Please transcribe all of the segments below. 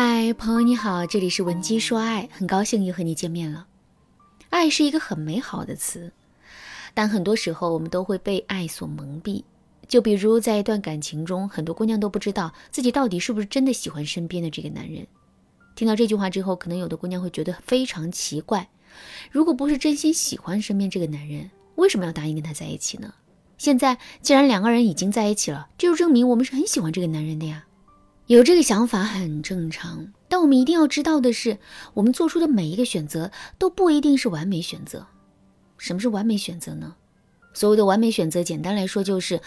嗨，朋友你好，这里是文姬说爱，很高兴又和你见面了。爱是一个很美好的词，但很多时候我们都会被爱所蒙蔽。就比如在一段感情中，很多姑娘都不知道自己到底是不是真的喜欢身边的这个男人。听到这句话之后，可能有的姑娘会觉得非常奇怪：如果不是真心喜欢身边这个男人，为什么要答应跟他在一起呢？现在既然两个人已经在一起了，这就证明我们是很喜欢这个男人的呀。有这个想法很正常，但我们一定要知道的是，我们做出的每一个选择都不一定是完美选择。什么是完美选择呢？所谓的完美选择，简单来说就是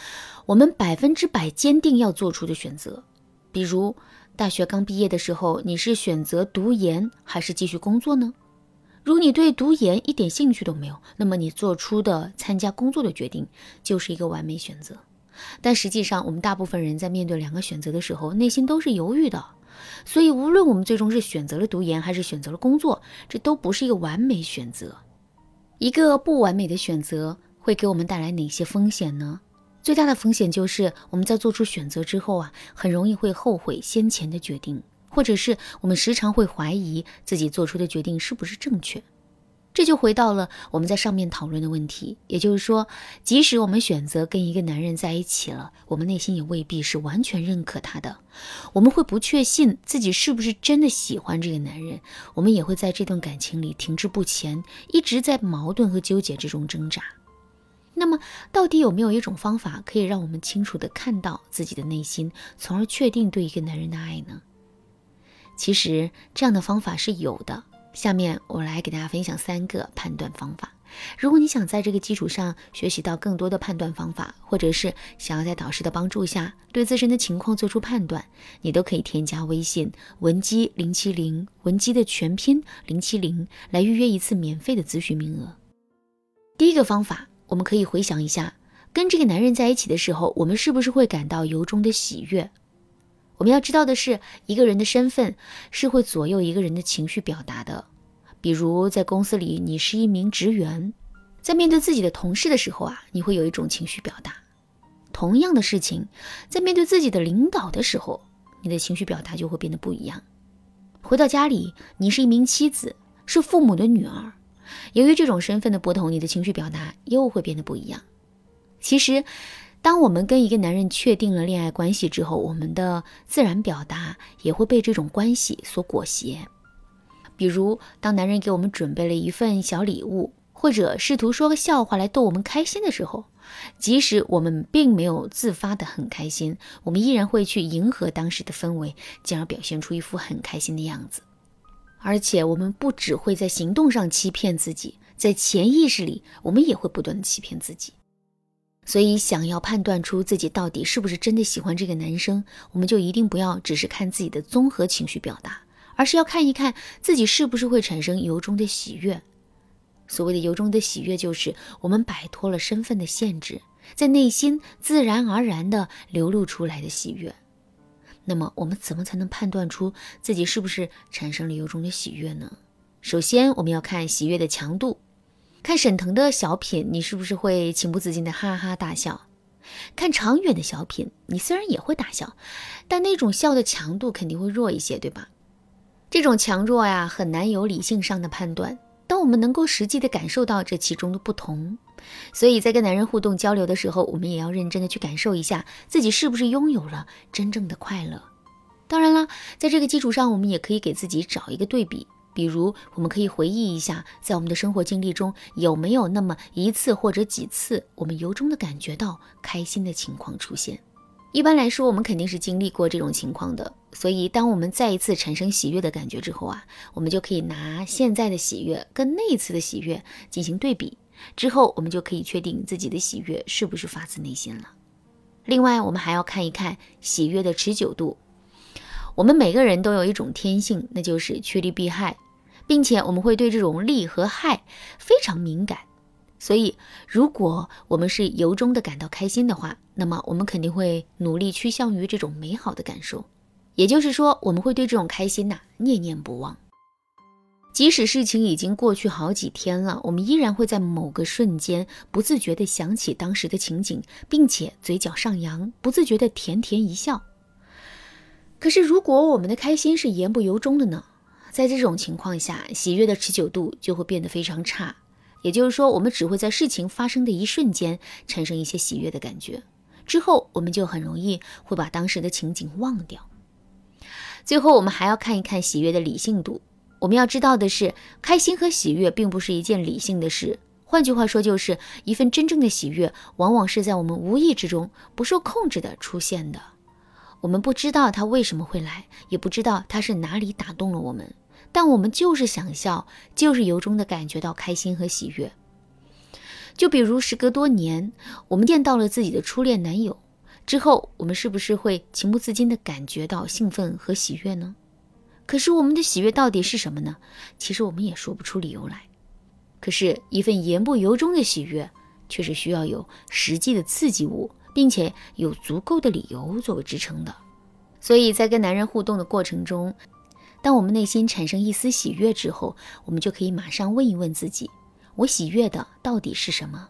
我们百分之百坚定要做出的选择。比如大学刚毕业的时候，你是选择读研还是继续工作呢？如果你对读研一点兴趣都没有，那么你做出的参加工作的决定就是一个完美选择。但实际上，我们大部分人在面对两个选择的时候，内心都是犹豫的。所以，无论我们最终是选择了读研，还是选择了工作，这都不是一个完美选择。一个不完美的选择会给我们带来哪些风险呢？最大的风险就是我们在做出选择之后啊，很容易会后悔先前的决定，或者是我们时常会怀疑自己做出的决定是不是正确。这就回到了我们在上面讨论的问题，也就是说，即使我们选择跟一个男人在一起了，我们内心也未必是完全认可他的。我们会不确信自己是不是真的喜欢这个男人，我们也会在这段感情里停滞不前，一直在矛盾和纠结之中挣扎。那么，到底有没有一种方法可以让我们清楚地看到自己的内心，从而确定对一个男人的爱呢？其实，这样的方法是有的。下面我来给大家分享三个判断方法。如果你想在这个基础上学习到更多的判断方法，或者是想要在导师的帮助下对自身的情况做出判断，你都可以添加微信文姬零七零，文姬的全拼零七零，来预约一次免费的咨询名额。第一个方法，我们可以回想一下，跟这个男人在一起的时候，我们是不是会感到由衷的喜悦？我们要知道的是，一个人的身份是会左右一个人的情绪表达的。比如在公司里，你是一名职员，在面对自己的同事的时候啊，你会有一种情绪表达。同样的事情，在面对自己的领导的时候，你的情绪表达就会变得不一样。回到家里，你是一名妻子，是父母的女儿，由于这种身份的不同，你的情绪表达又会变得不一样。其实。当我们跟一个男人确定了恋爱关系之后，我们的自然表达也会被这种关系所裹挟。比如，当男人给我们准备了一份小礼物，或者试图说个笑话来逗我们开心的时候，即使我们并没有自发的很开心，我们依然会去迎合当时的氛围，进而表现出一副很开心的样子。而且，我们不只会在行动上欺骗自己，在潜意识里，我们也会不断的欺骗自己。所以，想要判断出自己到底是不是真的喜欢这个男生，我们就一定不要只是看自己的综合情绪表达，而是要看一看自己是不是会产生由衷的喜悦。所谓的由衷的喜悦，就是我们摆脱了身份的限制，在内心自然而然的流露出来的喜悦。那么，我们怎么才能判断出自己是不是产生了由衷的喜悦呢？首先，我们要看喜悦的强度。看沈腾的小品，你是不是会情不自禁的哈哈大笑？看常远的小品，你虽然也会大笑，但那种笑的强度肯定会弱一些，对吧？这种强弱呀，很难有理性上的判断。当我们能够实际的感受到这其中的不同，所以在跟男人互动交流的时候，我们也要认真的去感受一下自己是不是拥有了真正的快乐。当然了，在这个基础上，我们也可以给自己找一个对比。比如，我们可以回忆一下，在我们的生活经历中，有没有那么一次或者几次，我们由衷的感觉到开心的情况出现？一般来说，我们肯定是经历过这种情况的。所以，当我们再一次产生喜悦的感觉之后啊，我们就可以拿现在的喜悦跟那一次的喜悦进行对比，之后我们就可以确定自己的喜悦是不是发自内心了。另外，我们还要看一看喜悦的持久度。我们每个人都有一种天性，那就是趋利避害，并且我们会对这种利和害非常敏感。所以，如果我们是由衷的感到开心的话，那么我们肯定会努力趋向于这种美好的感受。也就是说，我们会对这种开心呐念念不忘。即使事情已经过去好几天了，我们依然会在某个瞬间不自觉地想起当时的情景，并且嘴角上扬，不自觉地甜甜一笑。可是如果我们的开心是言不由衷的呢？在这种情况下，喜悦的持久度就会变得非常差。也就是说，我们只会在事情发生的一瞬间产生一些喜悦的感觉，之后我们就很容易会把当时的情景忘掉。最后，我们还要看一看喜悦的理性度。我们要知道的是，开心和喜悦并不是一件理性的事。换句话说，就是一份真正的喜悦，往往是在我们无意之中、不受控制的出现的。我们不知道它为什么会来，也不知道它是哪里打动了我们。但我们就是想笑，就是由衷的感觉到开心和喜悦。就比如时隔多年，我们见到了自己的初恋男友之后，我们是不是会情不自禁的感觉到兴奋和喜悦呢？可是我们的喜悦到底是什么呢？其实我们也说不出理由来。可是，一份言不由衷的喜悦，却是需要有实际的刺激物，并且有足够的理由作为支撑的。所以在跟男人互动的过程中，当我们内心产生一丝喜悦之后，我们就可以马上问一问自己：我喜悦的到底是什么？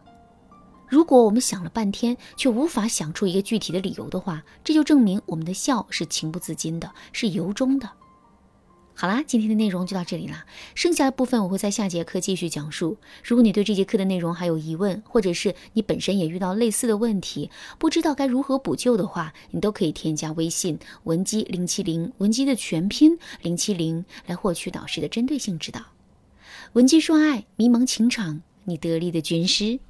如果我们想了半天却无法想出一个具体的理由的话，这就证明我们的笑是情不自禁的，是由衷的。好啦，今天的内容就到这里啦，剩下的部分我会在下节课继续讲述。如果你对这节课的内容还有疑问，或者是你本身也遇到类似的问题，不知道该如何补救的话，你都可以添加微信文姬零七零，文姬的全拼零七零，来获取导师的针对性指导。文姬说爱，迷茫情场，你得力的军师。